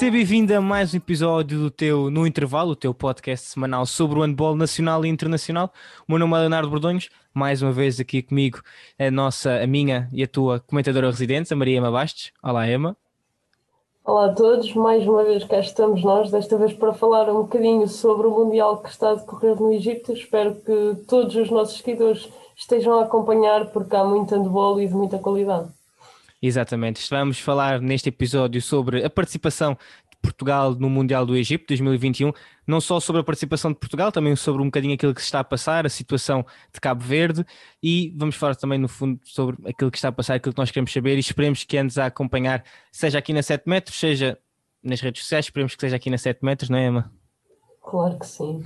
Seja bem-vindo a mais um episódio do teu No Intervalo, o teu podcast semanal sobre o handball nacional e internacional. O meu nome é Leonardo Bordonhos, mais uma vez aqui comigo a nossa, a minha e a tua comentadora residente, a Maria Ema Bastos. Olá, Ema. Olá a todos, mais uma vez cá estamos nós, desta vez para falar um bocadinho sobre o Mundial que está a decorrer no Egito. Espero que todos os nossos seguidores estejam a acompanhar, porque há muito handball e de muita qualidade. Exatamente. Vamos falar neste episódio sobre a participação de Portugal no Mundial do Egito 2021, não só sobre a participação de Portugal, também sobre um bocadinho aquilo que se está a passar, a situação de Cabo Verde e vamos falar também no fundo sobre aquilo que está a passar, aquilo que nós queremos saber e esperemos que andes a acompanhar, seja aqui na 7 metros, seja nas redes sociais, esperemos que seja aqui na 7 metros, não é, Emma? Claro que sim.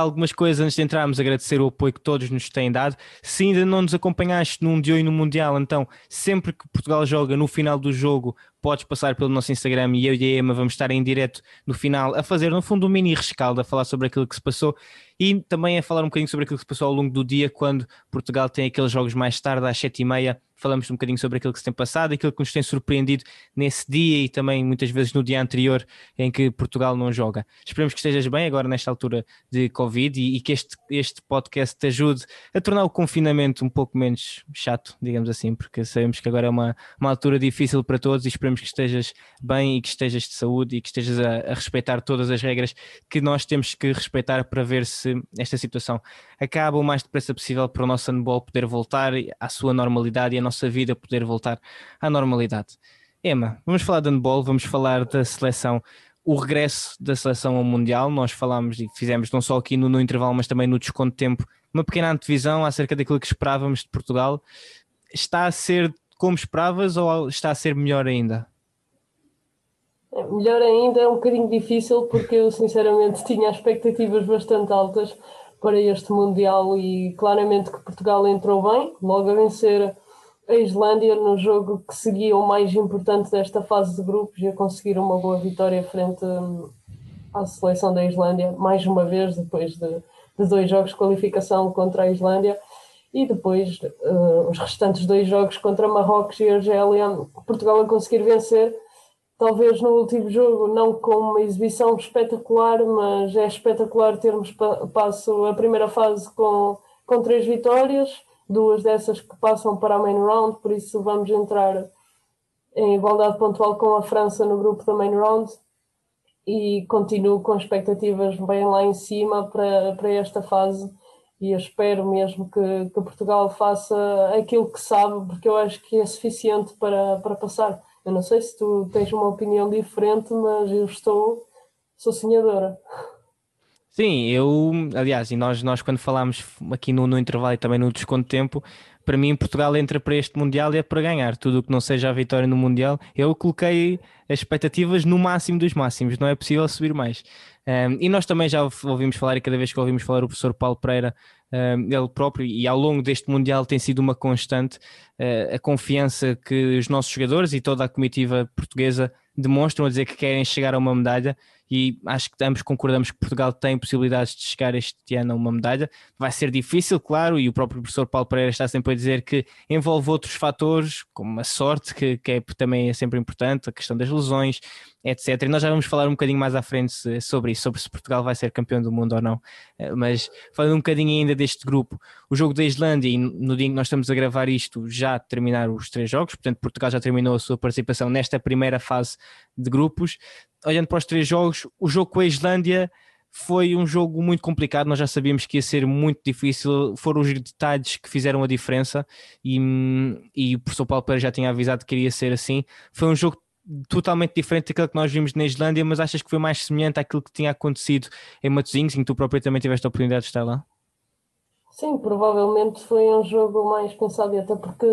Algumas coisas antes de entrarmos, agradecer o apoio que todos nos têm dado. Se ainda não nos acompanhaste num dia e no Mundial, então sempre que Portugal joga no final do jogo, podes passar pelo nosso Instagram e eu e a Emma vamos estar em direto no final a fazer no fundo um mini rescaldo, a falar sobre aquilo que se passou e também a falar um bocadinho sobre aquilo que se passou ao longo do dia quando Portugal tem aqueles jogos mais tarde às sete e meia falamos um bocadinho sobre aquilo que se tem passado, aquilo que nos tem surpreendido nesse dia e também muitas vezes no dia anterior em que Portugal não joga. Esperemos que estejas bem agora nesta altura de Covid e, e que este, este podcast te ajude a tornar o confinamento um pouco menos chato, digamos assim, porque sabemos que agora é uma, uma altura difícil para todos e esperemos que estejas bem e que estejas de saúde e que estejas a, a respeitar todas as regras que nós temos que respeitar para ver se esta situação acaba o mais depressa possível para o nosso handball poder voltar à sua normalidade e a nossa vida poder voltar à normalidade. Emma, vamos falar de handball, vamos falar da seleção, o regresso da seleção ao Mundial. Nós falámos e fizemos não só aqui no, no intervalo, mas também no desconto de tempo, uma pequena antevisão acerca daquilo que esperávamos de Portugal. Está a ser como esperavas ou está a ser melhor ainda? É, melhor ainda é um bocadinho difícil porque eu sinceramente tinha expectativas bastante altas para este Mundial e claramente que Portugal entrou bem, logo a vencer a Islândia no jogo que seguia o mais importante desta fase de grupos e a conseguir uma boa vitória frente hum, à seleção da Islândia, mais uma vez, depois de, de dois jogos de qualificação contra a Islândia e depois uh, os restantes dois jogos contra Marrocos e Argélia, Portugal a conseguir vencer, talvez no último jogo não com uma exibição espetacular, mas é espetacular termos passo a primeira fase com, com três vitórias duas dessas que passam para a main round, por isso vamos entrar em igualdade pontual com a França no grupo da main round e continuo com expectativas bem lá em cima para, para esta fase e espero mesmo que, que Portugal faça aquilo que sabe, porque eu acho que é suficiente para, para passar. Eu não sei se tu tens uma opinião diferente, mas eu estou, sou sonhadora. Sim, eu, aliás, e nós, nós quando falámos aqui no, no intervalo e também no desconto de tempo, para mim Portugal entra para este Mundial e é para ganhar. Tudo o que não seja a vitória no Mundial, eu coloquei as expectativas no máximo dos máximos, não é possível subir mais. Um, e nós também já ouvimos falar, e cada vez que ouvimos falar o professor Paulo Pereira, um, ele próprio, e ao longo deste Mundial tem sido uma constante, uh, a confiança que os nossos jogadores e toda a comitiva portuguesa demonstram a dizer que querem chegar a uma medalha e acho que ambos concordamos que Portugal tem possibilidades de chegar este ano a uma medalha. Vai ser difícil, claro, e o próprio professor Paulo Pereira está sempre a dizer que envolve outros fatores, como a sorte, que, que é, também é sempre importante, a questão das lesões, etc. E nós já vamos falar um bocadinho mais à frente sobre isso, sobre se Portugal vai ser campeão do mundo ou não. Eh, mas falando um bocadinho ainda deste grupo, o jogo da Islândia, no dia em que nós estamos a gravar isto, já terminaram os três jogos, portanto, Portugal já terminou a sua participação nesta primeira fase de grupos. Olhando para os três jogos, o jogo com a Islândia foi um jogo muito complicado, nós já sabíamos que ia ser muito difícil, foram os detalhes que fizeram a diferença e, e o professor Paulo Pereira já tinha avisado que iria ser assim. Foi um jogo totalmente diferente daquilo que nós vimos na Islândia, mas achas que foi mais semelhante àquilo que tinha acontecido em Matosinhos, em que tu próprio também tiveste a oportunidade de estar lá? Sim, provavelmente foi um jogo mais pensado, até porque,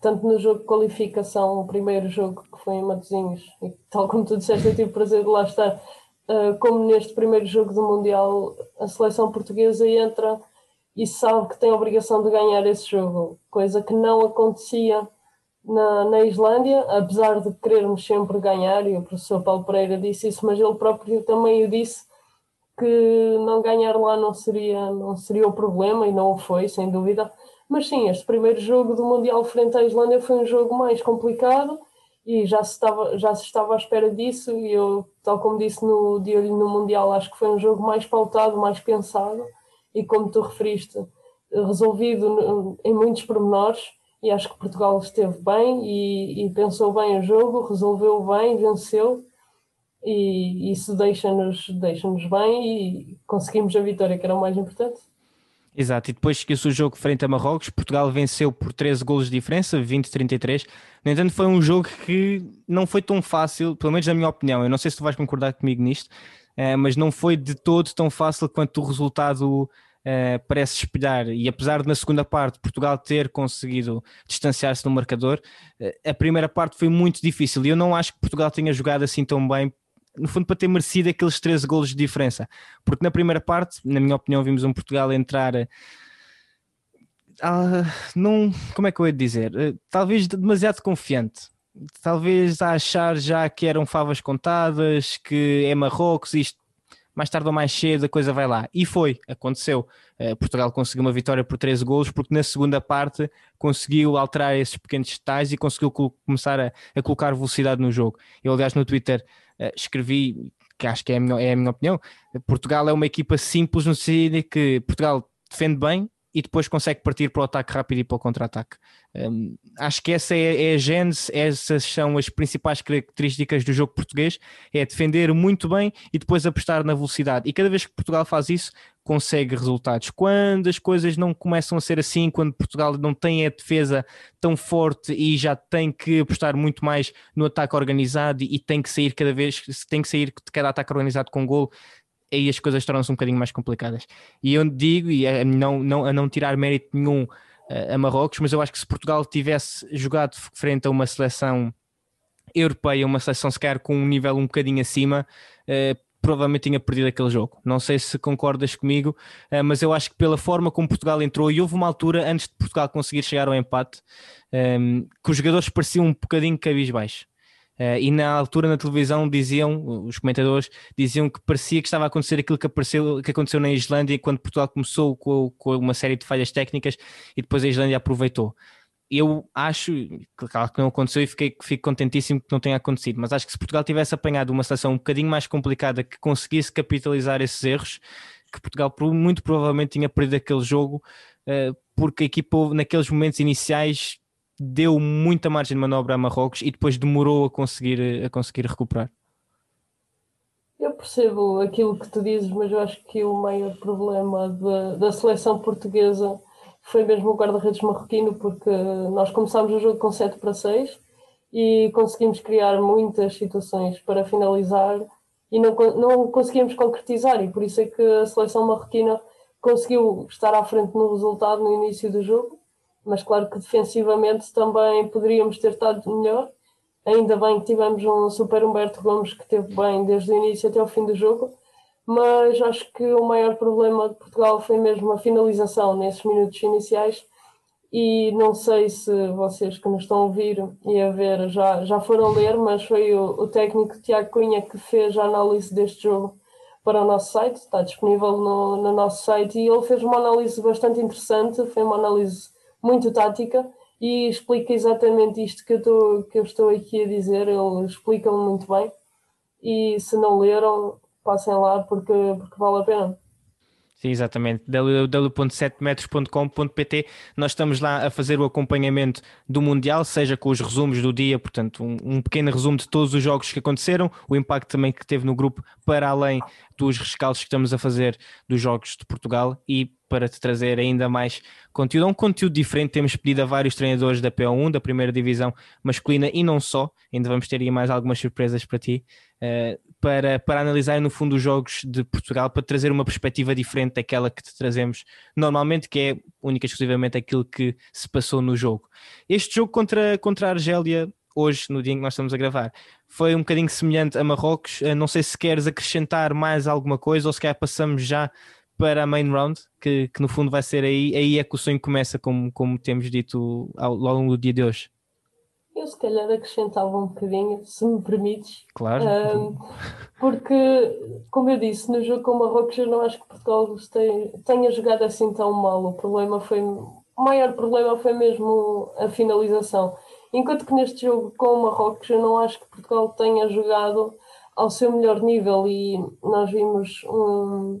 tanto no jogo de qualificação, o primeiro jogo que foi em Matosinhos, e tal como tu disseste, eu tive o prazer de lá estar, uh, como neste primeiro jogo do Mundial, a seleção portuguesa entra e sabe que tem a obrigação de ganhar esse jogo, coisa que não acontecia na, na Islândia, apesar de querermos sempre ganhar, e o professor Paulo Pereira disse isso, mas ele próprio também o disse, que não ganhar lá não seria, não seria o problema, e não o foi, sem dúvida. Mas sim, este primeiro jogo do Mundial frente à Islândia foi um jogo mais complicado e já se estava, já se estava à espera disso. E eu, tal como disse no dia no Mundial, acho que foi um jogo mais pautado, mais pensado e, como tu referiste, resolvido em muitos pormenores. E acho que Portugal esteve bem e, e pensou bem o jogo, resolveu bem, venceu. E isso deixa-nos deixa bem e conseguimos a vitória, que era o mais importante. Exato, e depois que o jogo frente a Marrocos, Portugal venceu por 13 golos de diferença, 20-33. No entanto, foi um jogo que não foi tão fácil, pelo menos na minha opinião. Eu não sei se tu vais concordar comigo nisto, eh, mas não foi de todo tão fácil quanto o resultado eh, parece espelhar. E apesar de na segunda parte Portugal ter conseguido distanciar-se do marcador, eh, a primeira parte foi muito difícil. E eu não acho que Portugal tenha jogado assim tão bem no fundo, para ter merecido aqueles 13 golos de diferença. Porque na primeira parte, na minha opinião, vimos um Portugal entrar. Uh, num, como é que eu ia dizer? Uh, talvez demasiado confiante. Talvez a achar já que eram favas contadas, que é Marrocos, isto mais tarde ou mais cedo a coisa vai lá. E foi, aconteceu. Uh, Portugal conseguiu uma vitória por 13 golos, porque na segunda parte conseguiu alterar esses pequenos detalhes e conseguiu começar a, a, colocar velocidade no jogo. Eu, aliás, no Twitter uh, escrevi, que acho que é a, minha, é a minha opinião, Portugal é uma equipa simples no sentido que Portugal defende bem, e depois consegue partir para o ataque rápido e para o contra-ataque. Um, acho que essa é, é, a gênese, essas são as principais características do jogo português, é defender muito bem e depois apostar na velocidade. E cada vez que Portugal faz isso, consegue resultados. Quando as coisas não começam a ser assim, quando Portugal não tem a defesa tão forte e já tem que apostar muito mais no ataque organizado e tem que sair cada vez, tem que sair de cada ataque organizado com gol, aí as coisas tornam-se um bocadinho mais complicadas. E eu digo, e a não, não, a não tirar mérito nenhum uh, a Marrocos, mas eu acho que se Portugal tivesse jogado frente a uma seleção europeia, uma seleção sequer com um nível um bocadinho acima, uh, provavelmente tinha perdido aquele jogo. Não sei se concordas comigo, uh, mas eu acho que pela forma como Portugal entrou, e houve uma altura antes de Portugal conseguir chegar ao empate, um, que os jogadores pareciam um bocadinho cabisbaixo. Uh, e na altura na televisão diziam, os comentadores diziam que parecia que estava a acontecer aquilo que, apareceu, que aconteceu na Islândia quando Portugal começou com, com uma série de falhas técnicas e depois a Islândia aproveitou. Eu acho, claro que não aconteceu e fiquei, fico contentíssimo que não tenha acontecido, mas acho que se Portugal tivesse apanhado uma situação um bocadinho mais complicada que conseguisse capitalizar esses erros, que Portugal muito provavelmente tinha perdido aquele jogo, uh, porque a equipa naqueles momentos iniciais deu muita margem de manobra a Marrocos e depois demorou a conseguir, a conseguir recuperar. Eu percebo aquilo que tu dizes, mas eu acho que o maior problema da, da seleção portuguesa foi mesmo o guarda-redes marroquino, porque nós começámos o jogo com 7 para 6 e conseguimos criar muitas situações para finalizar e não, não conseguimos concretizar, e por isso é que a seleção marroquina conseguiu estar à frente no resultado no início do jogo mas claro que defensivamente também poderíamos ter estado melhor. Ainda bem que tivemos um super Humberto Gomes que teve bem desde o início até o fim do jogo, mas acho que o maior problema de Portugal foi mesmo a finalização nesses minutos iniciais. E não sei se vocês que nos estão a ouvir e a ver já, já foram ler, mas foi o, o técnico Tiago Cunha que fez a análise deste jogo para o nosso site, está disponível no, no nosso site e ele fez uma análise bastante interessante, foi uma análise muito tática e explica exatamente isto que eu, estou, que eu estou aqui a dizer. Ele explica muito bem. E se não leram, passem lá porque, porque vale a pena. Sim, exatamente. www.7metros.com.pt Nós estamos lá a fazer o acompanhamento do Mundial, seja com os resumos do dia, portanto, um, um, pequeno resumo de todos os jogos que aconteceram, o impacto também que teve no grupo, para além dos rescaldos que estamos a fazer dos jogos de Portugal e para te trazer ainda mais conteúdo. É um conteúdo diferente, temos pedido a vários treinadores da PO1, da primeira divisão masculina e não só, ainda vamos ter aí mais algumas surpresas para ti, uh, para, para analisar no fundo os jogos de Portugal, para trazer uma perspectiva diferente daquela que te trazemos normalmente, que é única e exclusivamente aquilo que se passou no jogo. Este jogo contra, contra a Argélia hoje, no dia em que nós estamos a gravar, foi um bocadinho semelhante a Marrocos. Uh, não sei se queres acrescentar mais alguma coisa ou se quer passamos já para a main round, que, que no fundo vai ser aí, aí é que o sonho começa, como, como temos dito ao, ao longo do dia de hoje. Eu se calhar acrescentava um bocadinho, se me permites. Claro. Um, porque, como eu disse, no jogo com o Marrocos eu não acho que Portugal tenha jogado assim tão mal. O problema foi. O maior problema foi mesmo a finalização. Enquanto que neste jogo com o Marrocos eu não acho que Portugal tenha jogado ao seu melhor nível e nós vimos um,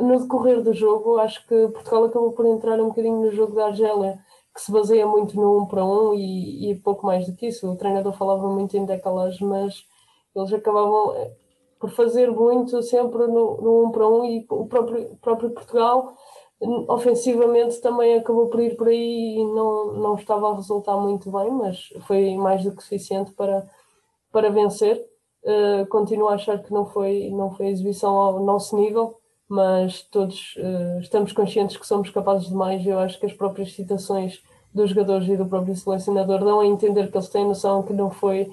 no decorrer do jogo, acho que Portugal acabou por entrar um bocadinho no jogo da Argélia, que se baseia muito no 1 um para 1 um e, e, pouco mais do que isso. O treinador falava muito em decalagem, mas eles acabavam eh, por fazer muito sempre no, no 1 um para 1 um, e o próprio, próprio Portugal ofensivamente também acabou por ir por aí e não, não estava a resultar muito bem, mas foi mais do que suficiente para, para vencer. Uh, continuo a achar que não foi, não foi exibição ao nosso nível, mas todos uh, estamos conscientes que somos capazes de mais. Eu acho que as próprias citações dos jogadores e do próprio selecionador dão a entender que eles têm noção que não foi,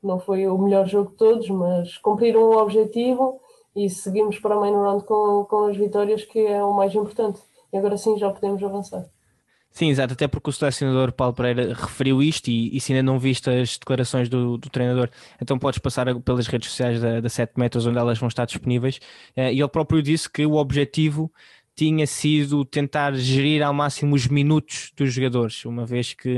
não foi o melhor jogo de todos, mas cumpriram o objetivo e seguimos para o main round com, com as vitórias, que é o mais importante. E agora sim já podemos avançar. Sim, exato, até porque o selecionador Paulo Pereira referiu isto e, e se ainda não viste as declarações do, do, treinador, então podes passar pelas redes sociais da, da 7 metros onde elas vão estar disponíveis. Uh, e ele próprio disse que o objetivo tinha sido tentar gerir ao máximo os minutos dos jogadores, uma vez que,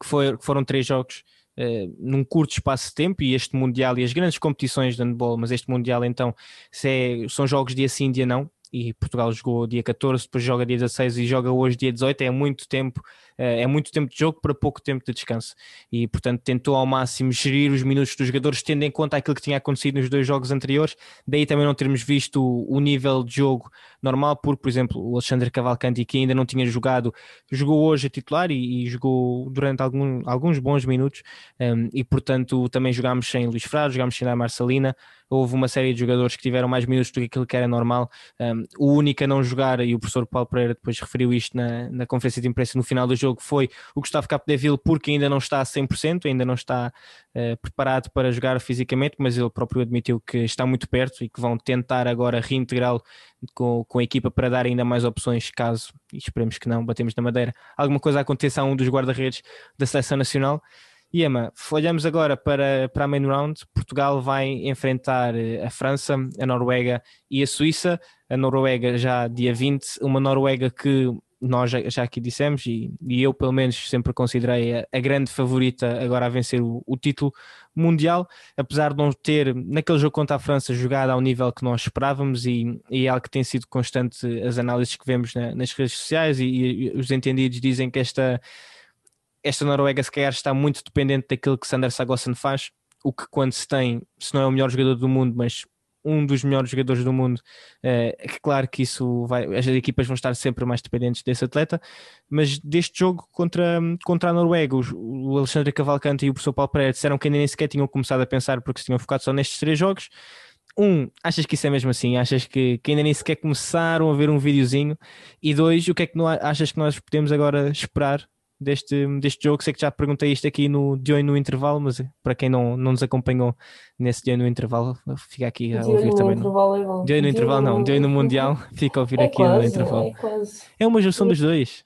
que, foi, que foram três jogos uh, num curto espaço de tempo e este Mundial e as grandes competições de handball, mas este Mundial então é, são jogos dia sim, dia não, e Portugal jogou dia 14, depois joga dia 16 e joga hoje dia 18, é muito tempo, eh, é muito tempo de jogo para pouco tempo de descanso. E portanto tentou ao máximo gerir os minutos dos jogadores, tendo em conta aquilo que tinha acontecido nos dois jogos anteriores, daí também não termos visto o, nível de jogo normal, porque, por exemplo, o Alexandre Cavalcanti, que ainda não tinha jogado, jogou hoje a titular e, e jogou durante algum, alguns bons minutos, um, e portanto também jogámos sem Luís Frado, jogámos sem a Marcelina, houve uma série de jogadores que tiveram mais minutos do que aquilo que era normal. Um, o único a não jogar, e o professor Paulo Pereira depois referiu isto na, na conferência de imprensa no final do jogo, foi o Gustavo Capdeville, porque ainda não está a 100%, ainda não está uh, preparado para jogar fisicamente, mas ele próprio admitiu que está muito perto e que vão tentar agora reintegrá-lo com, com a equipa para dar ainda mais opções, caso, e esperemos que não, batemos na madeira, alguma coisa aconteça a um dos guarda-redes da seleção nacional. E Emma, olhamos agora para, para a main round. Portugal vai enfrentar eh, a França, a Noruega e a Suíça. A Noruega já dia 20, uma Noruega que nós já, já aqui dissemos, e, e, eu pelo menos sempre considerei a, a grande favorita agora a vencer o, o, título mundial, apesar de não ter naquele jogo contra a França jogado ao nível que nós esperávamos, e, e é algo que tem sido constante as análises que vemos na, nas redes sociais, e, e os entendidos dizem que esta esta Noruega se calhar está muito dependente daquilo que Sander Sagosen faz, o que quando se tem, se não é o melhor jogador do mundo, mas um dos melhores jogadores do mundo, é claro que isso vai, as equipas vão estar sempre mais dependentes desse atleta, mas deste jogo contra, contra a Noruega, o Alexandre Cavalcante e o professor Paulo Pereira disseram que ainda nem sequer tinham começado a pensar porque se tinham focado só nestes três jogos. Um, achas que isso é mesmo assim? Achas que, que ainda nem sequer começaram a ver um videozinho? E dois, o que é que não, achas que nós podemos agora esperar deste, deste jogo. Sei que já perguntei isto aqui no De Oi no Intervalo, mas para quem não, não nos acompanhou nesse De Oi no Intervalo, fica aqui a ouvir também. Intervalo é bom. De Oi no Intervalo não, De Oi no Mundial, fica a ouvir é aqui quase, no Intervalo. É, quase. é uma junção dos dois.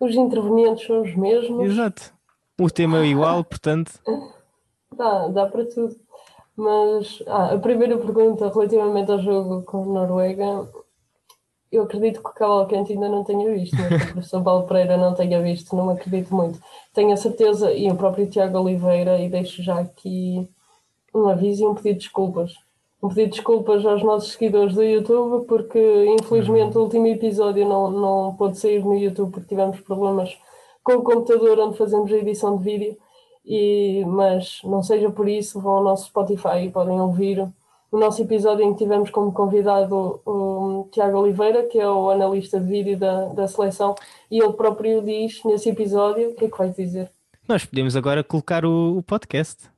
Os intervenientes são os mesmos. Exato. O tema é igual, portanto. Dá, dá para tudo. Mas ah, a primeira pergunta relativamente ao jogo com a Noruega eu acredito que o Cavalcante ainda não tenha visto, mas que o professor Paulo Pereira não tenha visto, não acredito muito. Tenho a certeza, e o próprio Tiago Oliveira, e deixo já aqui um aviso e um pedido de desculpas. Um pedido de desculpas aos nossos seguidores do YouTube, porque infelizmente o último episódio não, não pôde sair no YouTube porque tivemos problemas com o computador onde fazemos a edição de vídeo. E, mas não seja por isso, vão ao nosso Spotify e podem ouvir o nosso episódio em que tivemos como convidado o Tiago Oliveira, que é o analista de vídeo da, da seleção, e ele próprio diz nesse episódio, o que é que vais dizer? Nós podemos agora colocar o, o podcast.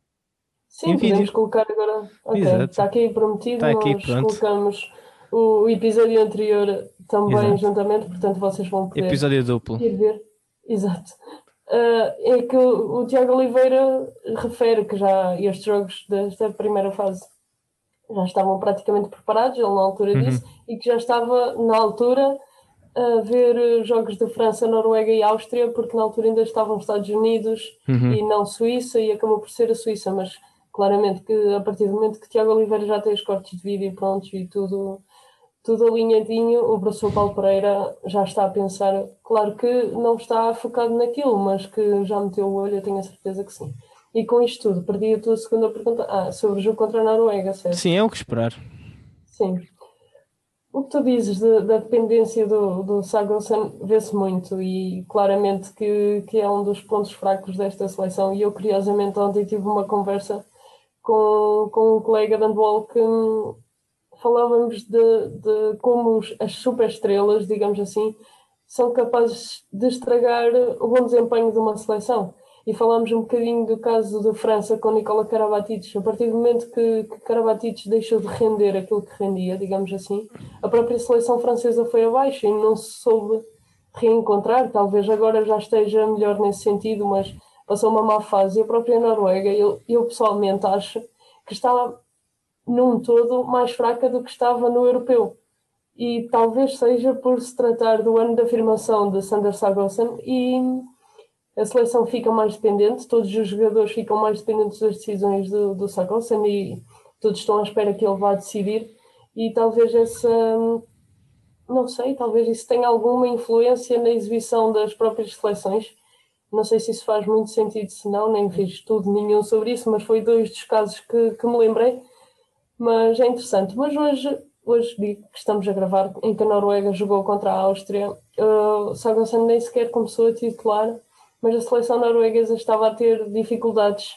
Sim, em podemos vídeo. colocar agora. Ok, Exato. está aqui prometido, está aqui, nós pronto. colocamos o, o, episódio anterior também Exato. juntamente, portanto vocês vão poder episódio duplo. ir ver. Exato. Uh, é que o, o Tiago Oliveira refere que já estes jogos desta primeira fase já estavam praticamente preparados, ele na altura uhum. disse, e que já estava na altura a ver jogos de França, Noruega e Áustria, porque na altura ainda estavam Estados Unidos uhum. e não Suíça, e acabou por ser a Suíça, mas claramente que a partir do momento que Tiago Oliveira já tem os cortes de vídeo prontos e tudo, tudo alinhadinho, o professor Paulo Pereira já está a pensar, claro que não está focado naquilo, mas que já meteu o olho, eu tenho a certeza que sim. E com isto tudo, perdi a tua segunda pergunta. Ah, sobre o jogo contra a Noruega, certo? Sim, é o que esperar. Sim. O que tu dizes de, da dependência do, do Sagosen vê-se muito e claramente que, que é um dos pontos fracos desta seleção. E eu, curiosamente, ontem tive uma conversa com, com um colega de handball que falávamos de, de como as superestrelas, digamos assim, são capazes de estragar o bom desempenho de uma seleção. E falámos um bocadinho do caso da França com Nicola Karabatic. A partir do momento que, que Karabatic deixou de render aquilo que rendia, digamos assim, a própria seleção francesa foi abaixo e não se soube reencontrar. Talvez agora já esteja melhor nesse sentido, mas passou uma má fase. E a própria Noruega, eu, eu pessoalmente acho que estava num todo mais fraca do que estava no europeu. E talvez seja por se tratar do ano de afirmação de Sander Sagosen e a seleção fica mais dependente, todos os jogadores ficam mais dependentes das decisões do, do Sagosen e todos estão à espera que ele vá decidir e talvez essa não sei, talvez isso tenha alguma influência na exibição das próprias seleções. Não sei se isso faz muito sentido, se não, nem fiz estudo nenhum sobre isso, mas foi dois dos casos que, que me lembrei mas é interessante. Mas hoje, hoje que estamos a gravar, em que a Noruega jogou contra a Áustria, uh, Sagosen nem sequer começou a titular, mas a seleção norueguesa estava a ter dificuldades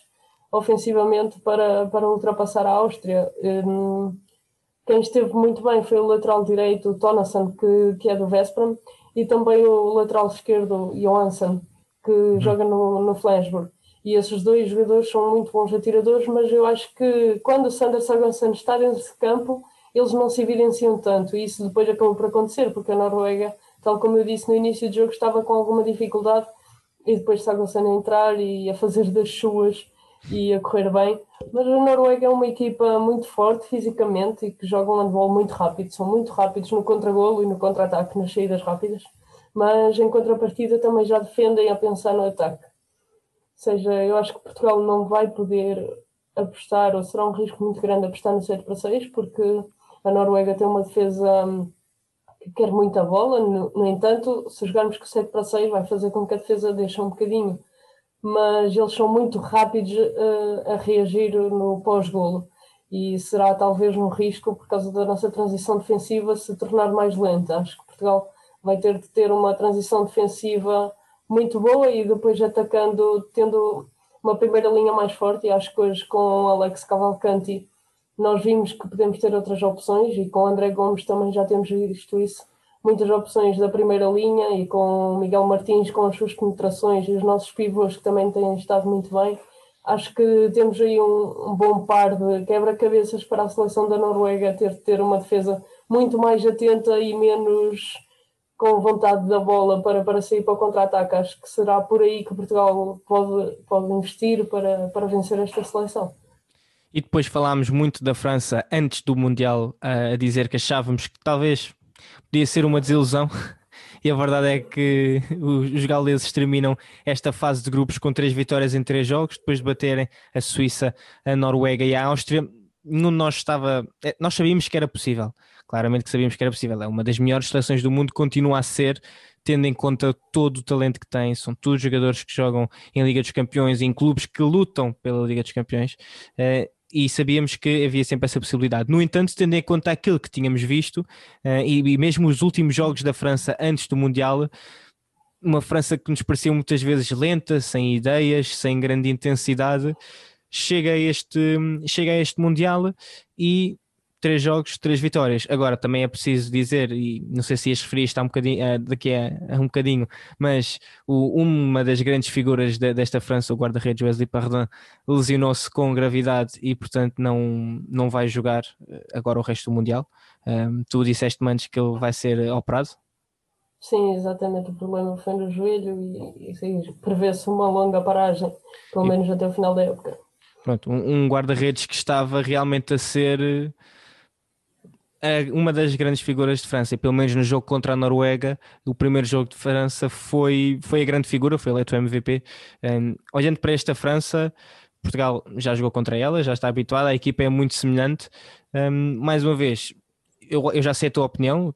ofensivamente para, para ultrapassar a Áustria. Um, quem esteve muito bem foi o lateral direito, Tonasson, que, que é do Veszprem, e também o lateral esquerdo, Johansson, que uhum. joga no, no Flensburg. E esses dois jogadores são muito bons atiradores, mas eu acho que quando o Sander Sagosen está dentro de campo, eles não se evidenciam tanto. E isso depois acabou por acontecer, porque a Noruega, tal como eu disse no início do jogo, estava com alguma dificuldade e depois Sagosen a entrar e a fazer das suas e a correr bem. Mas a Noruega é uma equipa muito forte fisicamente e que joga um handball muito rápido. São muito rápidos no contragolo e no contra-ataque, nas saídas rápidas. Mas em contrapartida também já defendem a pensar no ataque seja, eu acho que Portugal não vai poder apostar, ou será um risco muito grande apostar no 7 para 6, porque a Noruega tem uma defesa hum, que quer muita bola, no, no, entanto, se jogarmos com 7 para 6 vai fazer com que a defesa deixe um bocadinho, mas eles são muito rápidos uh, a reagir no pós-golo e será talvez um risco por causa da nossa transição defensiva se tornar mais lenta. Acho que Portugal vai ter de ter uma transição defensiva muito boa e depois atacando, tendo uma primeira linha mais forte. E acho que hoje com Alex Cavalcanti nós vimos que podemos ter outras opções e com André Gomes também já temos visto isso. Muitas opções da primeira linha e com Miguel Martins com as suas penetrações e os nossos pivôs que também têm estado muito bem. Acho que temos aí um, um bom par de quebra-cabeças para a seleção da Noruega ter de ter uma defesa muito mais atenta e menos com vontade da bola para, para sair para o contra-ataque. Acho que será por aí que Portugal pode, pode investir para, para vencer esta seleção. E depois falámos muito da França antes do Mundial, a dizer que achávamos que talvez podia ser uma desilusão. E a verdade é que os galeses terminam esta fase de grupos com três vitórias em três jogos, depois de baterem a Suíça, a Noruega e a Áustria. Nós, estava, eh, nós sabíamos que era possível, claramente que sabíamos que era possível. É uma das melhores seleções do mundo, continua a ser, tendo em conta todo o talento que tem. São todos jogadores que jogam em Liga dos Campeões, em clubes que lutam pela Liga dos Campeões. E sabíamos que havia sempre essa possibilidade. No entanto, tendo em conta aquilo que tínhamos visto, uh, e, e mesmo os últimos jogos da França antes do Mundial, uma França que nos parecia muitas vezes lenta, sem ideias, sem grande intensidade, chega a este, chega a este Mundial e três jogos, três vitórias. Agora também é preciso dizer, e não sei se ias referir isto um bocadinho, uh, daqui a, a, um bocadinho, mas o, uma das grandes figuras de, desta França, o guarda-redes Wesley Pardin, lesionou-se com gravidade e, portanto, não, não vai jogar eh, agora o resto do Mundial. Um, tu disseste antes que ele vai ser operado. Sim, exatamente. O problema foi no joelho e, e prevê-se uma longa paragem, pelo e, menos até o final da época. Pronto, um, um guarda-redes que estava realmente a ser uma das grandes figuras de França, e pelo menos no jogo contra a Noruega, o primeiro jogo de França foi, foi a grande figura, foi eleito MVP. Um, olhando para esta França, Portugal já jogou contra ela, já está habituada, a equipa é muito semelhante. Um, mais uma vez, eu, eu já sei a tua opinião,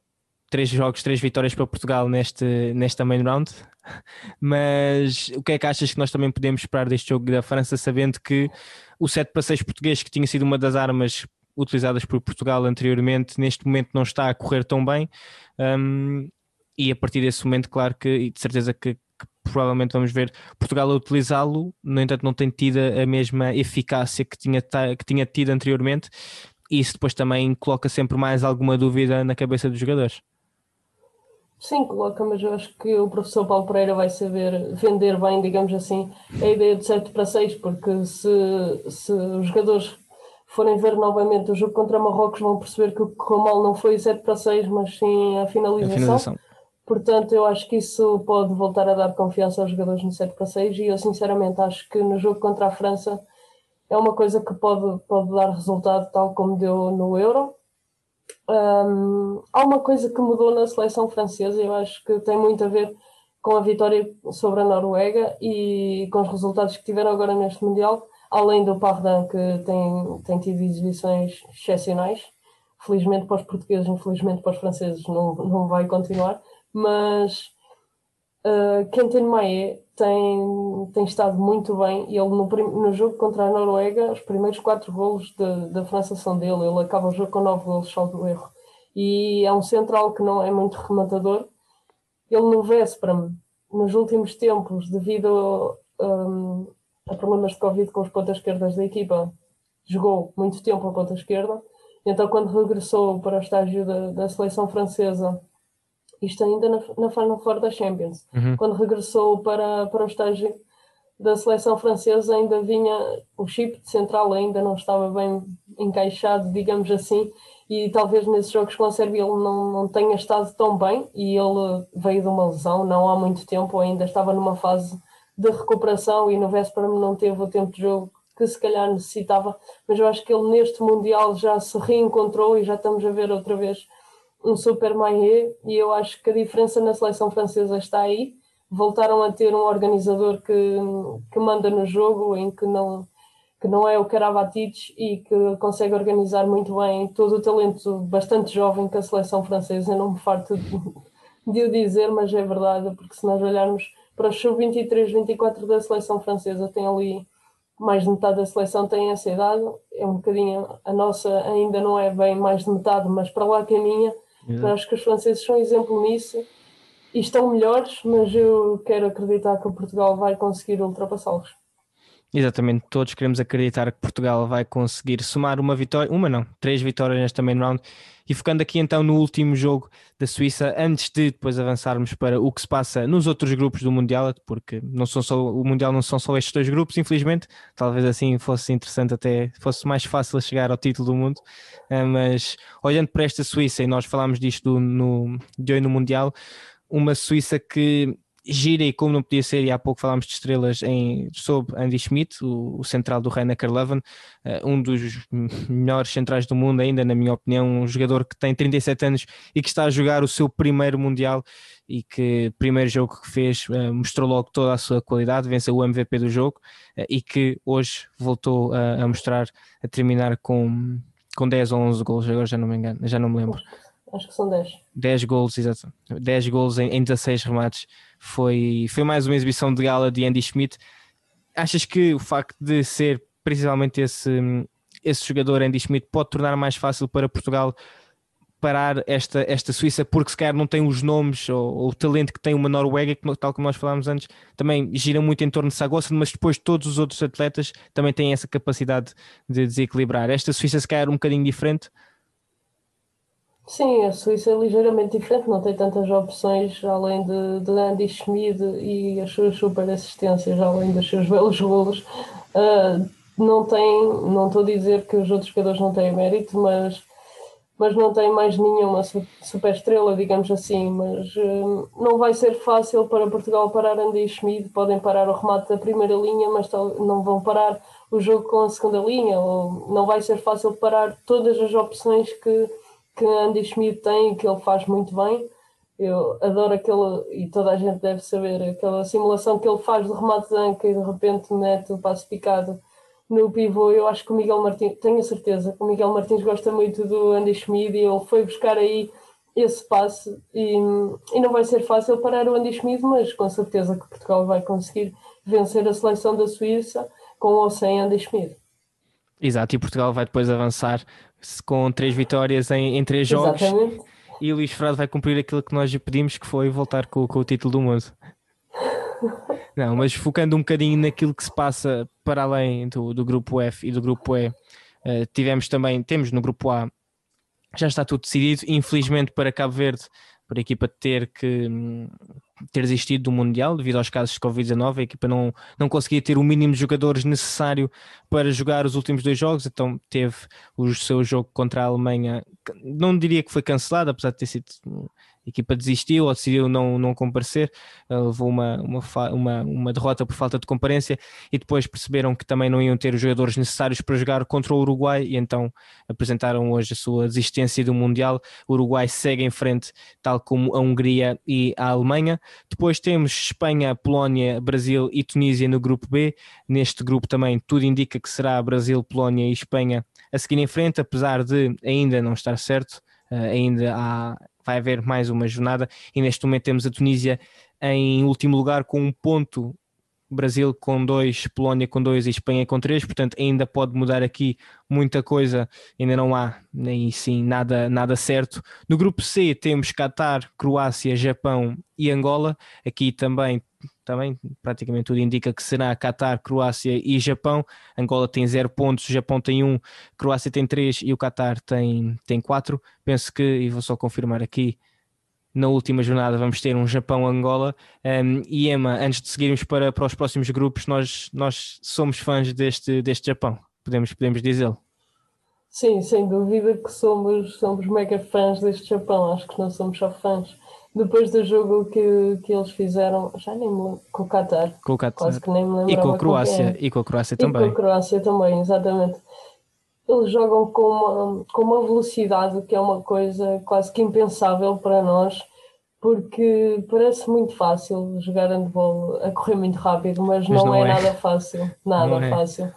três jogos, três vitórias para Portugal neste, nesta main round. Mas o que é que achas que nós também podemos esperar deste jogo da França, sabendo que o 7 para 6 português, que tinha sido uma das armas utilizadas por Portugal anteriormente, neste momento não está a correr tão bem. Um, e a partir desse momento, claro que, e de certeza que, que provavelmente vamos ver Portugal a utilizá-lo, no entanto, não tem tido a mesma eficácia que tinha, que tinha tido anteriormente. E isso depois também coloca sempre mais alguma dúvida na cabeça dos jogadores. Sim, coloca, mas eu acho que o professor Paulo Pereira vai saber vender bem, digamos assim, a ideia de 7 para 6, porque se, se os jogadores forem ver novamente o jogo contra Marrocos, vão perceber que o que correu mal não foi 7 para 6, mas sim a finalização. a finalização. Portanto, eu acho que isso pode voltar a dar confiança aos jogadores no 7 para 6 e eu sinceramente acho que no jogo contra a França é uma coisa que pode, pode dar resultado tal como deu no Euro um, há uma coisa que mudou na seleção francesa, eu acho que tem muito a ver com a vitória sobre a Noruega e com os resultados que tiveram agora neste Mundial, além do Pardin, que tem, tem tido exibições excepcionais. Felizmente para os portugueses, infelizmente para os franceses não, não vai continuar, mas uh, Quentin Maé tem, tem estado muito bem e ele no, no jogo contra a Noruega, os primeiros quatro golos da França são dele, ele acaba o jogo com nove golos, salvo erro. E é um central que não é muito rematador. Ele no Véspera, nos últimos tempos, devido um, a problemas de Covid com os pontas esquerdas da equipa, jogou muito tempo a ponta esquerda. Então, quando regressou para o estágio da, da seleção francesa, isto ainda na, na Final Four da Champions. Uhum. Quando regressou para, para o estágio da seleção francesa, ainda vinha o chip de central, ainda não estava bem encaixado, digamos assim, e talvez nesses jogos com a Sérvia ele não, não tenha estado tão bem. E ele veio de uma lesão, não há muito tempo, ainda estava numa fase de recuperação e no véspera não teve o tempo de jogo que se calhar necessitava, mas eu acho que ele neste Mundial já se reencontrou e já estamos a ver outra vez um super maillé e eu acho que a diferença na seleção francesa está aí. Voltaram a ter um organizador que, que manda no jogo, em que não, que não é o Karabatic e que consegue organizar muito bem todo o talento bastante jovem que a seleção francesa. Eu não me farto de, de o dizer, mas é verdade, porque se nós olharmos para o sub-23, 24 da seleção francesa, tem ali mais de metade da seleção tem essa idade, é um bocadinho, a nossa ainda não é bem mais de metade, mas para lá caminha, Exato. Acho que os franceses são exemplo nisso e estão melhores, mas eu quero acreditar que o Portugal vai conseguir ultrapassá-los. Exatamente, todos queremos acreditar que Portugal vai conseguir somar uma vitória, uma não, três vitórias nesta main round. E focando aqui então no último jogo da Suíça, antes de depois avançarmos para o que se passa nos outros grupos do Mundial, porque não são só, o Mundial não são só estes dois grupos, infelizmente, talvez assim fosse interessante até, fosse mais fácil chegar ao título do mundo, ah, mas olhando para esta Suíça, e nós falámos disto no, de hoje no Mundial, uma Suíça que gira e como não podia ser, e há pouco falámos de estrelas em, sob Andy Schmidt, o, o central do Rainer Leuven, uh, um dos melhores centrais do mundo ainda, na minha opinião, um jogador que tem 37 anos e que está a jogar o seu primeiro Mundial e que primeiro jogo que fez uh, mostrou logo toda a sua qualidade, venceu o MVP do jogo uh, e que hoje voltou a mostrar, a terminar com, com 10 ou 11 gols, agora já não me engano, já não me lembro. Acho que são 10. 10 gols, exato. 10 gols em, em 16 remates. Foi, foi mais uma exibição de gala de Andy Schmidt. Achas que o facto de ser principalmente esse, esse jogador, Andy Schmidt, pode tornar mais fácil para Portugal parar esta, esta Suíça, porque se calhar não tem os nomes ou, ou o talento que tem uma Noruega, que, tal como nós falámos antes, também gira muito em torno de Sagossa, mas depois todos os outros atletas também têm essa capacidade de desequilibrar. Esta Suíça, se calhar, um bocadinho diferente, Sim, a Suíça é ligeiramente diferente, não tem tantas opções além de, de Andy Schmid e as suas super assistências, além dos seus belos golos. Uh, não tem, não estou a dizer que os outros jogadores não têm mérito, mas, mas não tem mais nenhuma super estrela, digamos assim. Mas uh, não vai ser fácil para Portugal parar Andy Schmid, podem parar o remate da primeira linha, mas não vão parar o jogo com a segunda linha, ou não vai ser fácil parar todas as opções que que Andy Schmidt tem que ele faz muito bem. Eu adoro aquele, e toda a gente deve saber, aquela simulação que ele faz de remate de anca e de repente mete o passo picado no pivô, eu acho que o Miguel Martins, tenho a certeza que o Miguel Martins gosta muito do Andy Schmid e ele foi buscar aí esse passe e, e não vai ser fácil parar o Andy Schmid, mas com certeza que Portugal vai conseguir vencer a seleção da Suíça com ou sem Andy Schmid. Exato, e Portugal vai depois avançar com três vitórias em, em três jogos. Exatamente. E o Luís Frado vai cumprir aquilo que nós lhe pedimos, que foi voltar com, com o título do mundo. Não, mas focando um bocadinho naquilo que se passa para além do, do grupo F e do grupo E, uh, tivemos também, temos no grupo A, já está tudo decidido. Infelizmente para Cabo Verde, para a equipa ter que hum, ter desistido do Mundial devido aos casos de Covid-19, a equipa não, não conseguia ter o mínimo de jogadores necessário para jogar os últimos dois jogos, então teve o seu jogo contra a Alemanha, não diria que foi cancelado, apesar de ter sido equipa desistiu ou decidiu não, não comparecer, eh, levou uma, uma, uma, uma derrota por falta de comparência e depois perceberam que também não iam ter os jogadores necessários para jogar contra o Uruguai e então apresentaram hoje a sua desistência do Mundial. O Uruguai segue em frente, tal como a Hungria e a Alemanha. Depois temos Espanha, Polónia, Brasil e Tunísia no grupo B. Neste grupo também tudo indica que será Brasil, Polónia e Espanha a seguir em frente, apesar de ainda não estar certo. Uh, ainda há vai haver mais uma jornada e neste momento temos a Tunísia em último lugar com um ponto, Brasil com dois, Polónia com dois e Espanha com três, portanto ainda pode mudar aqui muita coisa, ainda não há nem sim nada, nada certo. No grupo C temos Qatar, Croácia, Japão e Angola, aqui também também praticamente tudo indica que será Qatar, Croácia e Japão. Angola tem 0 pontos, Japão tem 1, um, Croácia tem 3 e o Qatar tem, tem 4. Penso que, e vou só confirmar aqui, na última jornada vamos ter um Japão-Angola. Um, e Emma, antes de seguirmos para, para os próximos grupos, nós, nós somos fãs deste, deste Japão, podemos, podemos dizê-lo. Sim, sem dúvida que somos, somos mega fãs deste Japão, acho que não somos só fãs depois do jogo que, que eles fizeram, já nem me lembro, com o Qatar. Com o Qatar. Quase que nem me lembro. E com a Croácia. E com a Croácia também. E com a Croácia também, exatamente. Eles jogam com uma, com uma velocidade que é uma coisa quase que impensável para nós, porque parece muito fácil jogar handball a correr muito rápido, mas, mas não, não, é, é, nada fácil. Nada é. fácil.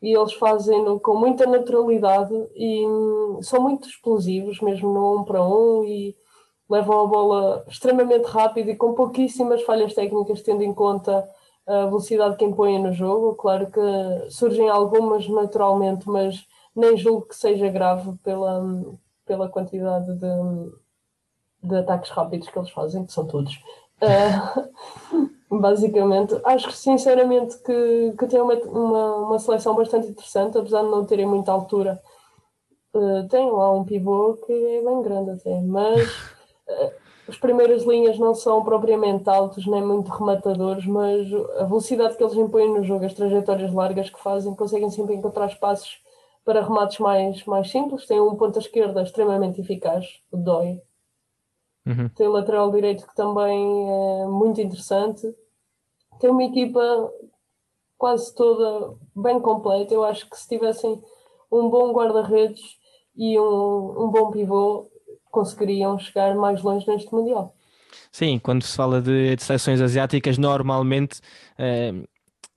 E eles fazem-no com muita naturalidade e hum, são muito explosivos, mesmo no um para um. E, levam a bola extremamente rápido e com pouquíssimas falhas técnicas, tendo em conta a velocidade que impõem no jogo. Claro que surgem algumas naturalmente, mas nem julgo que seja grave pela, pela quantidade de, de ataques rápidos que eles fazem, que são todos. Uh, basicamente, acho sinceramente que, que tem uma, uma, uma, seleção bastante interessante, apesar de não terem muita altura. Uh, tem lá um pivô que é bem grande até, mas as primeiras linhas não são propriamente altos nem muito rematadores, mas a velocidade que eles impõem no jogo, as trajetórias largas que fazem, conseguem sempre encontrar espaços para remates mais, mais simples. Tem um ponta esquerda extremamente eficaz, o Doi. Uhum. Tem o lateral direito que também é muito interessante. Tem uma equipa quase toda bem completa. Eu acho que se tivessem um bom guarda-redes e um, um bom pivô, conseguiriam chegar mais longe neste Mundial. Sim, quando se fala de, de seleções asiáticas, normalmente eh,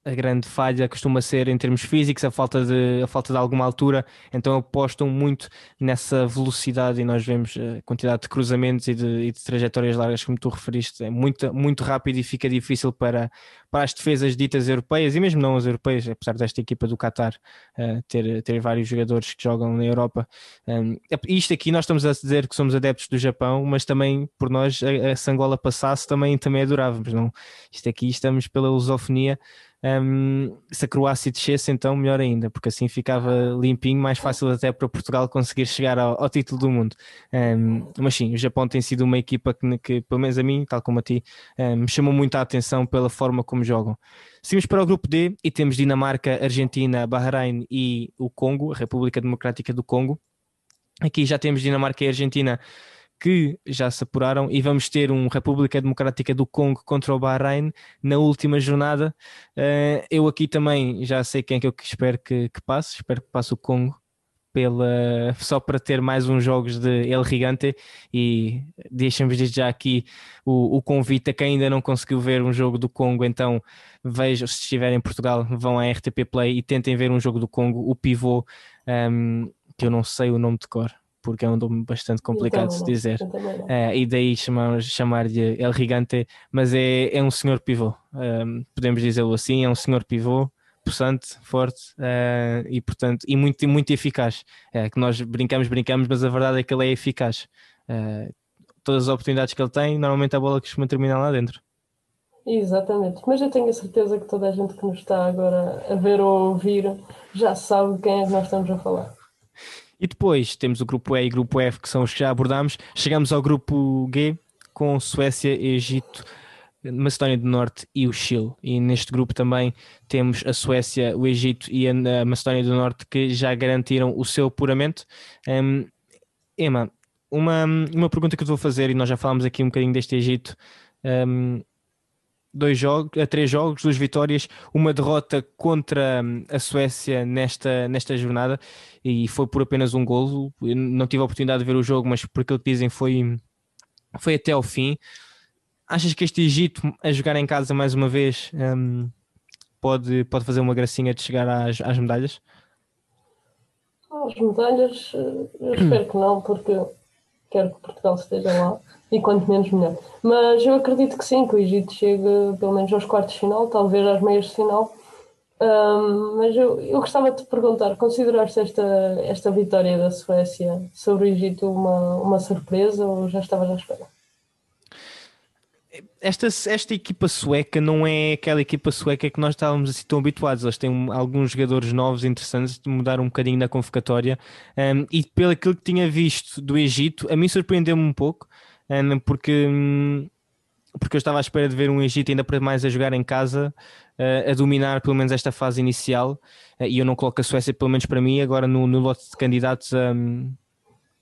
a grande falha costuma ser em termos físicos, a falta de, a falta de alguma altura, então apostam muito nessa velocidade e nós vemos a quantidade de cruzamentos e de, e de trajetórias largas, como tu referiste, é muito, muito rápido e fica difícil para, para as defesas ditas europeias e mesmo não as europeias, apesar desta equipa do Qatar uh, ter, ter vários jogadores que jogam na Europa. Um, isto aqui nós estamos a dizer que somos adeptos do Japão, mas também por nós, a, Angola passasse, também, também adorávamos, não? Isto aqui estamos pela lusofonia um, se a Croácia descesse, então melhor ainda, porque assim ficava limpinho, mais fácil até para Portugal conseguir chegar ao, ao título do mundo. Um, mas sim, o Japão tem sido uma equipa que, que, pelo menos a mim, tal como a ti, me chamou muita atenção pela forma como jogam. Seguimos para o grupo D e temos Dinamarca, Argentina, Bahrein e o Congo, a República Democrática do Congo. Aqui já temos Dinamarca e Argentina que já se apuraram e vamos ter um República Democrática do Congo contra o Bahrein na última jornada. Uh, eu aqui também já sei quem é que eu espero que, que passe, espero que passe o Congo, pela, só para ter mais uns jogos de El Gigante e deixamos desde já aqui o, o, convite a quem ainda não conseguiu ver um jogo do Congo, então vejam, se estiverem em Portugal, vão à RTP Play e tentem ver um jogo do Congo, o pivô, um, que eu não sei o nome de cor, porque é um nome bastante complicado de dizer, uh, e daí chamar, chamar-lhe El Gigante, mas é, é um senhor pivô, um, podemos dizê-lo assim, é um senhor pivô, possante, forte uh, e portanto e muito, muito eficaz. É, que nós brincamos, brincamos, mas a verdade é que ele é eficaz. Uh, todas as oportunidades que ele tem, normalmente a bola costuma terminar lá dentro. Exatamente, mas eu tenho a certeza que toda a gente que nos está agora a ver ou ouvir já sabe quem é que nós estamos a falar. E depois temos o grupo E e o grupo F, que são os que já abordámos. Chegamos ao grupo G com Suécia, Egito, Macedónia do Norte e o Chile. E neste grupo também temos a Suécia, o Egito e a Macedónia do Norte que já garantiram o seu apuramento. Um, Emma, uma, uma pergunta que eu vou fazer, e nós já falámos aqui um bocadinho deste Egito. Um, dois jogos, três jogos, duas vitórias, uma derrota contra a Suécia nesta, nesta jornada e foi por apenas um golo. Eu não tive a oportunidade de ver o jogo, mas por aquilo que dizem foi, foi até ao fim. Achas que este Egito, a jogar em casa mais uma vez, um, pode, pode fazer uma gracinha de chegar às, às medalhas? As medalhas, eh, eu espero que não, porque quero que Portugal esteja lá e quanto menos melhor. Mas eu acredito que sim, que o Egito chegue pelo menos aos quartos de final, talvez às meias de final. Um, mas eu, eu gostava de te perguntar: consideraste esta, esta vitória da Suécia sobre o Egito uma, uma surpresa ou já estavas à espera? Esta, esta equipa sueca não é aquela equipa sueca que nós estávamos assim tão habituados. Eles têm alguns jogadores novos interessantes, mudaram um bocadinho na convocatória. Um, e pelo aquilo que tinha visto do Egito, a mim surpreendeu-me um pouco, um, porque, porque eu estava à espera de ver um Egito ainda mais a jogar em casa, uh, a dominar pelo menos esta fase inicial. Uh, e eu não coloco a Suécia, pelo menos para mim, agora no, no lote de candidatos.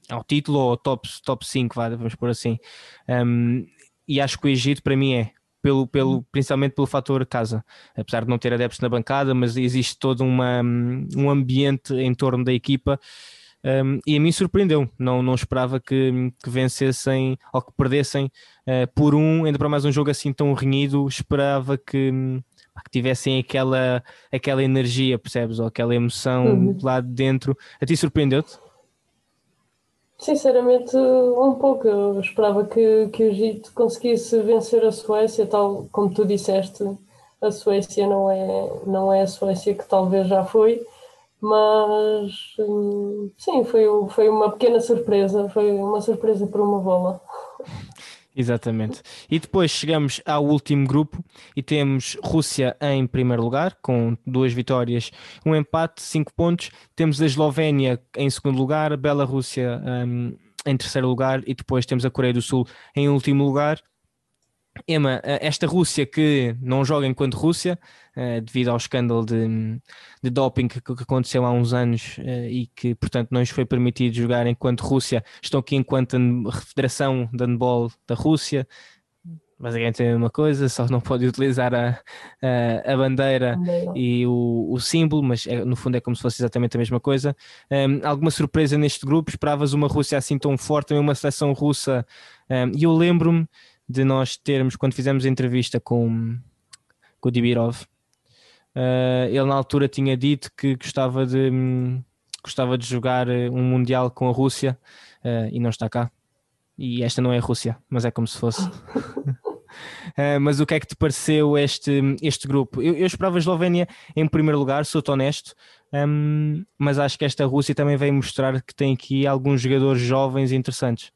Ao título ou top, top 5, vamos por assim. Um, e acho que o Egito para mim é pelo, pelo, uhum. principalmente pelo fator casa, apesar de não ter adeptos na bancada, mas existe todo uma, um ambiente em torno da equipa um, e a mim surpreendeu, não, não esperava que, que vencessem ou que perdessem uh, por um, ainda para mais um jogo assim tão renhido, esperava que, que tivessem aquela, aquela energia, percebes, ou aquela emoção uhum. lá de dentro. A ti surpreendeu-te? Sinceramente, um pouco. Eu esperava que, que o Egito conseguisse vencer a Suécia, tal como tu disseste. A Suécia não é, não é a Suécia que talvez já foi, mas hum, sim, foi, foi uma pequena surpresa. Foi uma surpresa por uma bola. Exatamente. E depois chegamos ao último grupo e temos Rússia em primeiro lugar, com duas vitórias, um empate, cinco pontos. Temos a Eslovénia em segundo lugar, a Bela-Rússia um, em terceiro lugar e depois temos a Coreia do Sul em último lugar. Emma, eh, esta Rússia que não joga enquanto Rússia, uh, devido ao escândalo de, de doping que, que, aconteceu há uns anos uh, e que, portanto, não lhes foi permitido jogar enquanto Rússia, estão aqui enquanto Federação de Handball da Rússia. Basicamente é a mesma coisa, só não pode utilizar a, a, a bandeira e o, o símbolo, mas é, no fundo é como se fosse exatamente a mesma coisa. Um, alguma surpresa neste grupo? Esperavas uma Rússia assim tão forte, uma seleção russa? Um, e eu lembro-me de nós termos, quando fizemos a entrevista com, com o Dibirov, uh, ele na altura tinha dito que gostava de, um, gostava de jogar eh, um Mundial com a Rússia uh, e não está cá. E esta não é a Rússia, mas é como se fosse. Uh, mas o que é que te pareceu este, este grupo? Eu, eu esperava a Eslovénia em primeiro lugar, sou-te honesto, um, mas acho que esta Rússia também veio mostrar que tem aqui alguns jogadores jovens interessantes.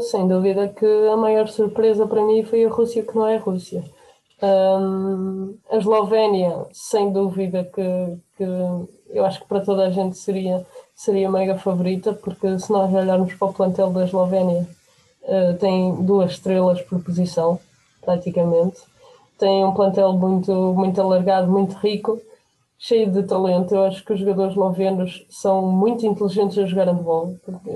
Sem dúvida que a maior surpresa para mim foi a Rússia, que não é a Rússia. Um, a Eslovénia, sem dúvida que, que, eu acho que para toda a gente seria, seria mega favorita, porque se nós olharmos para o plantel da Eslovénia, uh, tem duas estrelas por posição, praticamente. Tem um plantel muito, muito alargado, muito rico, cheio de talento. Eu acho que os jogadores eslovenos são muito inteligentes a jogar handball, porque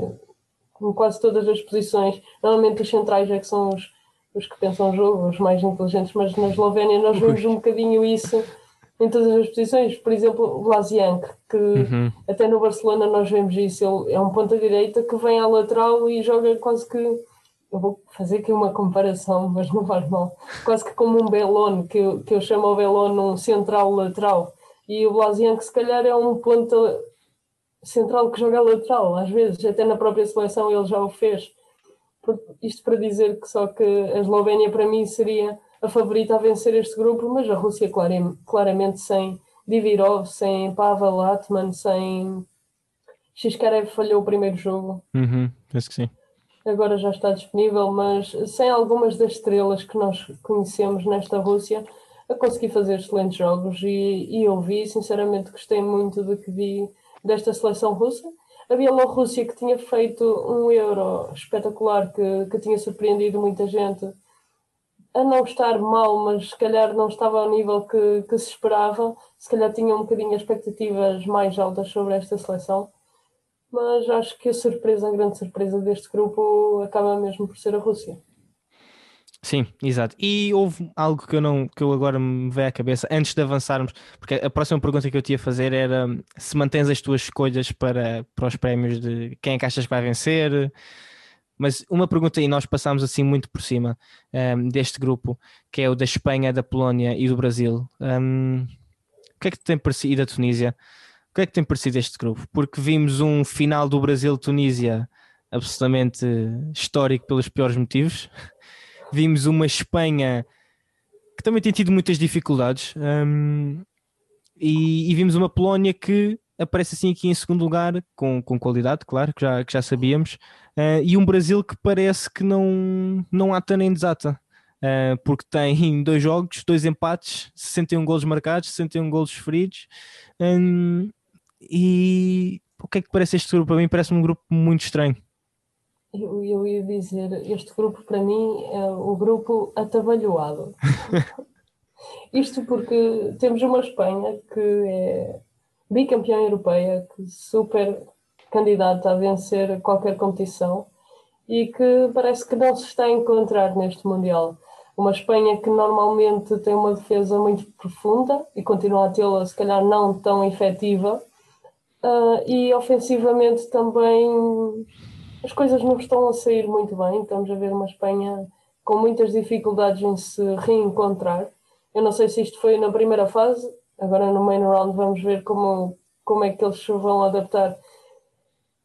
em quase todas as posições. Normalmente os centrais é que são os, os que pensam o jogo, os mais inteligentes, mas na Eslovénia nós vemos um bocadinho isso em todas as posições. Por exemplo, o Blasiank, que uhum. até no Barcelona nós vemos isso, ele é um ponta-direita que vem à lateral e joga quase que. Eu vou fazer aqui uma comparação, mas não faz mal. Quase que como um Belon, que eu, que eu chamo o Belon um central-lateral. E o Blasiank, se calhar, é um ponta central que joga lateral, às vezes, até na própria seleção ele já o fez. Isto para dizer que só que a Eslovénia, para mim, seria a favorita a vencer este grupo, mas a Rússia claramente sem Divirov, sem Pavel Latman, sem Xkarev falhou o primeiro jogo. Uhum, penso que sim. Agora já está disponível, mas sem algumas das estrelas que nós conhecemos nesta Rússia, a conseguir fazer excelentes jogos e, e eu vi, sinceramente gostei muito do que vi desta seleção russa. A Bielorrússia que tinha feito um Euro espetacular, que, que tinha surpreendido muita gente, a não estar mal, mas se calhar não estava ao nível que, que se esperava. Se calhar tinha um bocadinho expectativas mais altas sobre esta seleção. Mas acho que a surpresa, a grande surpresa deste grupo acaba mesmo por ser a Rússia. Sim, exato. E houve algo que eu não que eu agora me veio à cabeça antes de avançarmos, porque a próxima pergunta que eu tinha a fazer era se mantens as tuas escolhas para, para os prémios de quem é que achas que vai vencer, mas uma pergunta e nós passámos assim muito por cima um, deste grupo, que é o da Espanha, da Polónia e do Brasil. Um, o que é que tem parecido, e da Tunísia? O que é que tem parecido este grupo? Porque vimos um final do Brasil-Tunísia absolutamente histórico pelos piores motivos. Vimos uma Espanha que também tem tido muitas dificuldades. Um, e, e vimos uma Polónia que aparece assim aqui em segundo lugar, com, com qualidade, claro, que já, que já sabíamos, uh, e um Brasil que parece que não, não ata nem desata. Uh, porque tem dois jogos, dois empates, 61 golos marcados, 61 golos feridos. Um, e o que é que parece este grupo? Para mim parece um grupo muito estranho. Eu, eu ia dizer, este grupo para mim é o grupo atabalhoado. Isto porque temos uma Espanha que é bicampeã europeia, que super candidata a vencer qualquer competição e que parece que não se está a encontrar neste Mundial. Uma Espanha que normalmente tem uma defesa muito profunda e continua a tê-la, se calhar não tão efetiva, uh, e ofensivamente também as coisas não estão a sair muito bem. Estamos a ver uma Espanha com muitas dificuldades em se reencontrar. Eu não sei se isto foi na primeira fase, Agora no main round vamos ver como, como é que eles se vão adaptar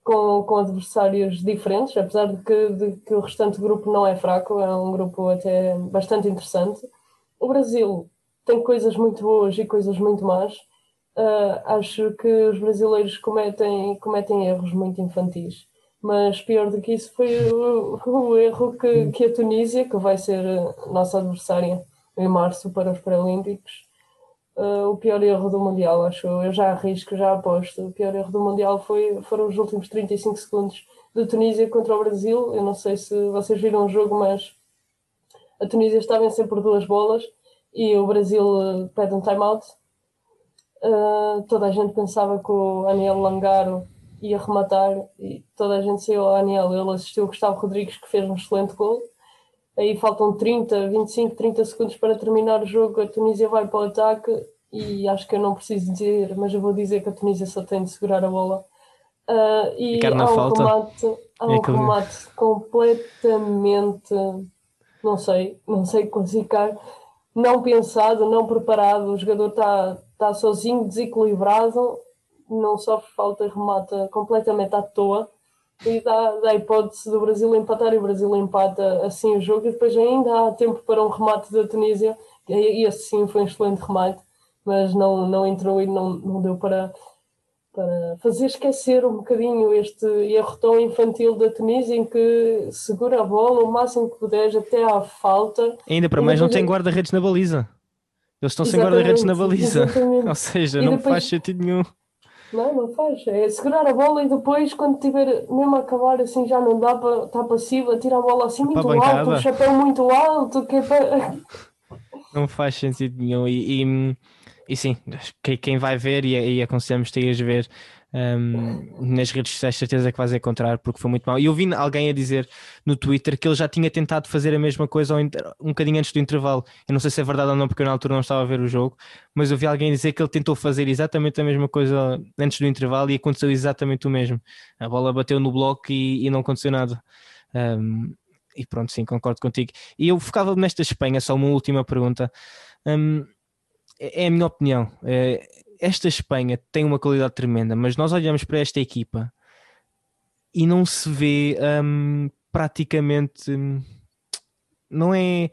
com, com adversários diferentes, apesar de que, de que o restante grupo não é fraco, é um grupo até bastante interessante. O Brasil tem coisas muito boas e coisas muito más. Uh, acho que os brasileiros cometem, cometem erros muito infantis. Mas pior do que isso foi o, o erro que, que a Tunísia, que vai ser nossa adversária em março para os Paralímpicos, uh, o pior erro do Mundial, acho eu. já arrisco, já aposto. O pior erro do Mundial foi, foram os últimos 35 segundos da Tunísia contra o Brasil. Eu não sei se vocês viram o jogo, mas a Tunísia está a vencer por duas bolas e o Brasil uh, pede um timeout. Uh, toda a gente pensava que o Aniel Langaro ia rematar e toda a gente saiu ao Aniel. Ele assistiu o Gustavo Rodrigues que fez um excelente gol aí faltam 30, 25, 30 segundos para terminar o jogo, a Tunísia vai para o ataque e acho que eu não preciso dizer, mas eu vou dizer que a Tunísia só tem de segurar a bola. Uh, e há um, falta. remate, há um é remate completamente, não sei, não sei classificar, não pensado, não preparado, o jogador está tá sozinho, desequilibrado, não sofre falta, remata completamente à toa e dá, dá a hipótese do Brasil empatar e o Brasil empata assim o jogo e depois ainda há tempo para um remate da Tunísia e esse sim foi um excelente remate mas não, não entrou e não, não deu para, para fazer esquecer um bocadinho este erro tão infantil da Tunísia em que segura a bola o máximo que puder até à falta. Ainda para mais não tem guarda-redes na baliza. Eles estão sem guarda-redes na baliza. Exatamente. Ou seja, e não depois, faz sentido nenhum. Não, não faz. É segurar a bola e depois, quando tiver mesmo a acabar, assim já não dá para estar passiva, tira a bola assim muito alto, o chapéu muito alto, que é para... Não faz sentido nenhum. E, e, e sim, quem vai ver, e, e aconselhamos-te a ver um, nas redes sociais, certeza que vais encontrar, porque foi muito mal. E eu vi alguém a dizer no Twitter que ele já tinha tentado fazer a mesma coisa um bocadinho antes do intervalo. Eu não sei se é verdade ou não, porque eu na altura não estava a ver o jogo, mas eu vi alguém dizer que ele tentou fazer exatamente a mesma coisa antes do intervalo e aconteceu exatamente o mesmo. A bola bateu no bloco e, e não aconteceu nada. Um, e pronto, sim, concordo contigo. E eu focava nesta Espanha, só uma última pergunta. Um, é, é a minha opinião. É, esta Espanha tem uma qualidade tremenda, mas nós olhamos para esta equipa e não se vê um, praticamente hum, não é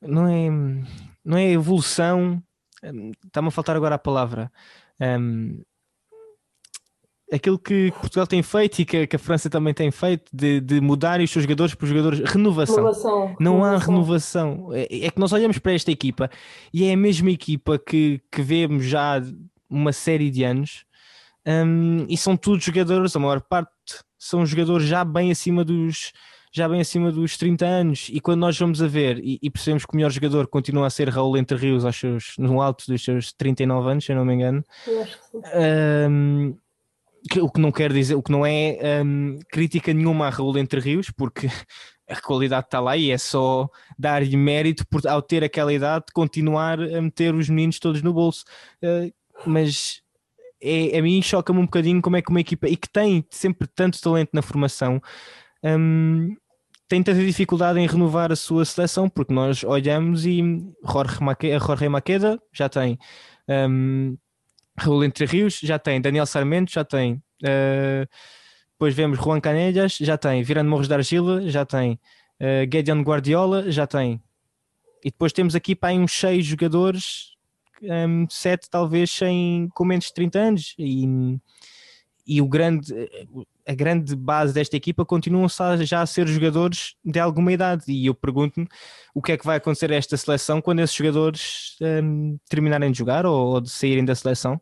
não é não é evolução hum, está-me a faltar agora a palavra um, aquilo que Portugal tem feito e que, que a França também tem feito de, de mudar os seus jogadores para os jogadores renovação. renovação não renovação. há renovação é, é, que nós olhamos para esta equipa e é a mesma equipa que, que vemos já uma série de anos um, e são todos jogadores, a maior parte são jogadores já bem acima dos já bem acima dos 30 anos e quando nós vamos a ver e, e percebemos que o melhor jogador continua a ser Raul Entre Rios aos seus, no alto dos seus 39 anos, se eu não me engano um, o que não quer dizer, o que não é um, crítica nenhuma a Raul Entre Rios, porque a qualidade está lá e é só dar-lhe mérito por, ao ter aquela idade, continuar a meter os meninos todos no bolso. Uh, mas é, a mim choca-me um bocadinho como é que uma equipa e que tem sempre tanto talento na formação um, tem tanta dificuldade em renovar a sua seleção, porque nós olhamos e Jorge, Maqueda, Jorge Maqueda já tem, um, Raul Entre Rios já tem, Daniel Sarmento já tem, uh, depois vemos Juan Canellas já tem, Virando Morros da Argila já tem, uh, Gideon Guardiola já tem, e depois temos aqui para uns seis jogadores um, sete talvez sem, com menos de 30 anos e, e o grande, a grande base desta equipa continuam já a ser jogadores de alguma idade e eu pergunto-me o que é que vai acontecer a esta seleção quando esses jogadores um, terminarem de jogar ou, ou de saírem da seleção?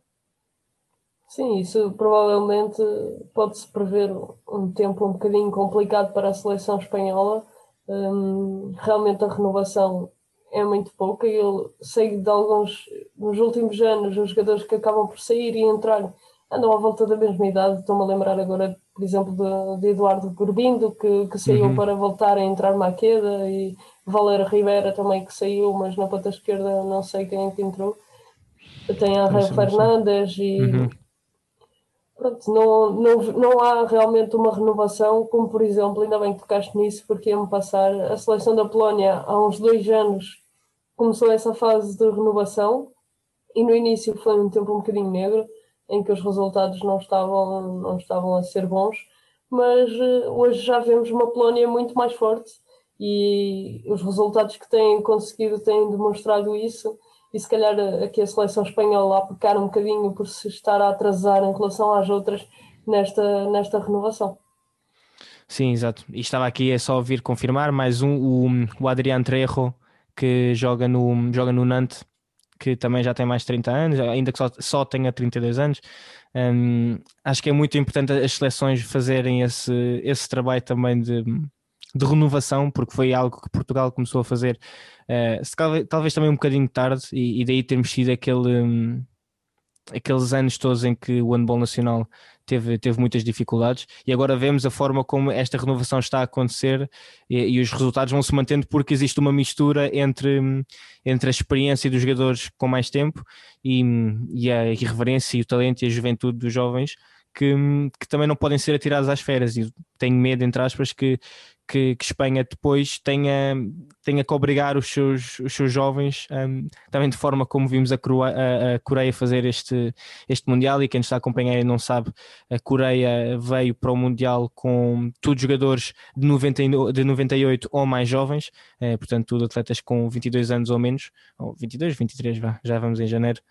Sim, isso provavelmente pode-se prever um tempo um bocadinho complicado para a seleção espanhola. Realmente a renovação é muito pouca. Eu sei de alguns, nos últimos anos, os jogadores que acabam por sair e entrar andam à volta da mesma idade. Estou-me a lembrar agora, por exemplo, de, de Eduardo Gorbindo, que, que saiu uhum. para voltar a entrar Maqueda, e Valer Rivera também que saiu, mas na ponta esquerda não sei quem é que entrou. Tem a Raio Fernandes e. Uhum. Pronto, não, não, não há realmente uma renovação, como por exemplo, ainda bem que tocaste nisso, porque ia-me passar a seleção da Polónia há uns dois anos começou essa fase de renovação e no início foi um tempo um bocadinho negro em que os resultados não estavam, não estavam a ser bons, mas uh, hoje já vemos uma Polónia muito mais forte e os resultados que têm conseguido têm demonstrado isso e se calhar aqui a seleção espanhola a pecar um bocadinho por se estar a atrasar em relação às outras nesta, nesta renovação. Sim, exato. E estava aqui é só vir confirmar mais um, o, o Adriano Trejo que joga no, joga no Nantes, que também já tem mais de 30 anos, ainda que só, só tenha 32 anos. Um, acho que é muito importante as seleções fazerem esse, esse trabalho também de, de renovação, porque foi algo que Portugal começou a fazer uh, talvez também um bocadinho tarde, e, e daí termos sido aquele, um, aqueles anos todos em que o handball nacional teve, teve muitas dificuldades e agora vemos a forma como esta renovação está a acontecer e, e, os resultados vão se mantendo porque existe uma mistura entre, entre a experiência dos jogadores com mais tempo e, e a irreverência e o talento e a juventude dos jovens que, que também não podem ser atirados às feras e tenho medo, entre aspas, que, que, que, Espanha depois tenha, tenha que obrigar os seus, os seus jovens, um, também de forma como vimos a, a, a, Coreia fazer este, este Mundial, e quem está a acompanhar não sabe, a Coreia veio para o Mundial com todos jogadores de, 90, de 98 ou mais jovens, é, portanto, tudo atletas com 22 anos ou menos, ou 22, 23, já vamos em janeiro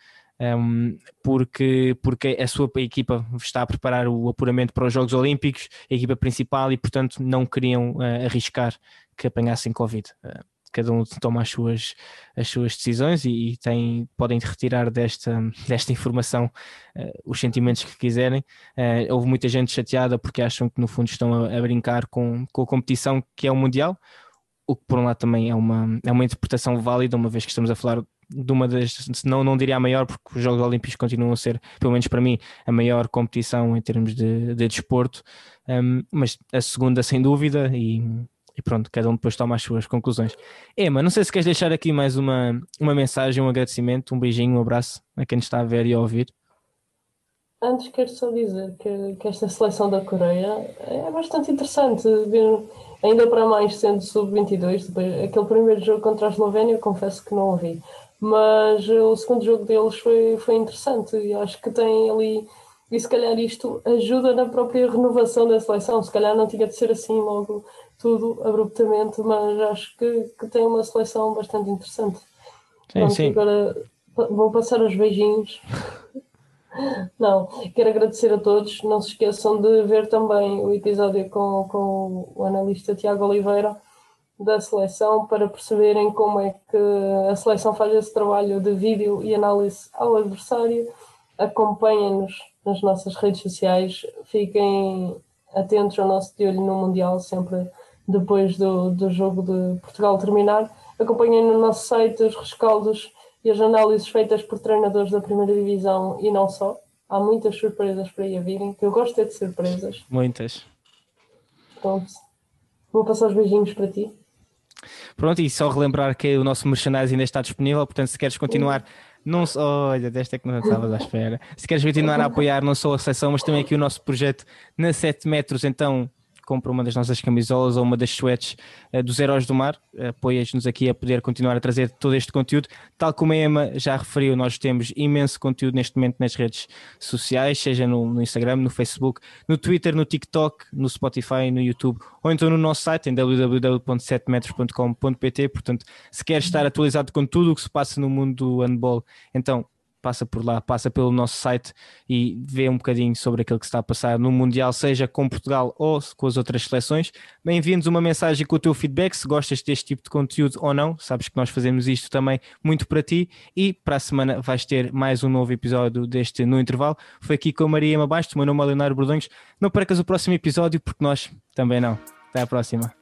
um, porque, porque a sua equipa está a preparar o apuramento para os Jogos Olímpicos, a equipa principal, e portanto não queriam uh, arriscar que apanhassem Covid. Uh, cada um toma as suas, as suas decisões e, e tem, podem retirar desta, desta informação uh, os sentimentos que quiserem. Uh, houve muita gente chateada porque acham que no fundo estão a, a, brincar com, com a competição que é o Mundial, o que por um lado também é uma, é uma interpretação válida, uma vez que estamos a falar de uma das, não, não diria a maior, porque os Jogos Olímpicos continuam a ser, pelo menos para mim, a maior competição em termos de, de desporto, um, mas a segunda sem dúvida e, e, pronto, cada um depois toma as suas conclusões. Emma, não sei se queres deixar aqui mais uma, uma mensagem, um agradecimento, um beijinho, um abraço a quem está a ver e a ouvir. Antes quero só dizer que, que esta seleção da Coreia é bastante interessante, ver, ainda para mais sendo sub-22, aquele primeiro jogo contra a Eslovénia, confesso que não ouvi mas o segundo jogo deles foi, foi interessante e acho que tem ali, e se calhar isto ajuda na própria renovação da seleção, se calhar não tinha de ser assim logo tudo abruptamente, mas acho que, que tem uma seleção bastante interessante. Sim, Pronto, sim. Agora vou passar os beijinhos. Não, quero agradecer a todos. Não se esqueçam de ver também o episódio com, com o analista Tiago Oliveira da seleção para perceberem como é que a seleção faz esse trabalho de vídeo e análise ao adversário. Acompanhem-nos nas nossas redes sociais, fiquem atentos ao nosso de olho no Mundial, sempre depois do, do jogo de Portugal terminar. Acompanhem no nosso site os rescaldos e as análises feitas por treinadores da primeira divisão e não só. Há muitas surpresas para aí a virem, que eu gosto é de surpresas. Muitas. Pronto. Vou passar os beijinhos para ti. Pronto, e só relembrar que o nosso merchandising ainda está disponível, portanto, se queres continuar, não só, olha, desta é que não estavas à espera. Se queres continuar a apoiar não só a seleção, mas também aqui o nosso projeto na 7 metros, então compra uma das nossas camisolas ou uma das sweats uh, dos Heróis do Mar. Apoias-nos aqui a poder continuar a trazer todo este conteúdo. Tal como a Emma já referiu, nós temos imenso conteúdo neste momento nas redes sociais, seja no, no Instagram, no Facebook, no Twitter, no TikTok, no Spotify, no YouTube ou então no nosso site em www.7metros.com.pt. Portanto, se queres estar atualizado com tudo o que se passa no mundo do handball, então passa por lá, passa pelo nosso site e vê um bocadinho sobre aquilo que está a passar no Mundial, seja com Portugal ou com as outras seleções. Bem-vindos uma mensagem com o teu feedback, se gostas deste tipo de conteúdo ou não. Sabes que nós fazemos isto também muito para ti e para a semana vais ter mais um novo episódio deste No Intervalo. Foi aqui com a Maria Ema Bastos, o meu nome é Leonardo Bordões. Não percas o próximo episódio porque nós também não. Até à próxima.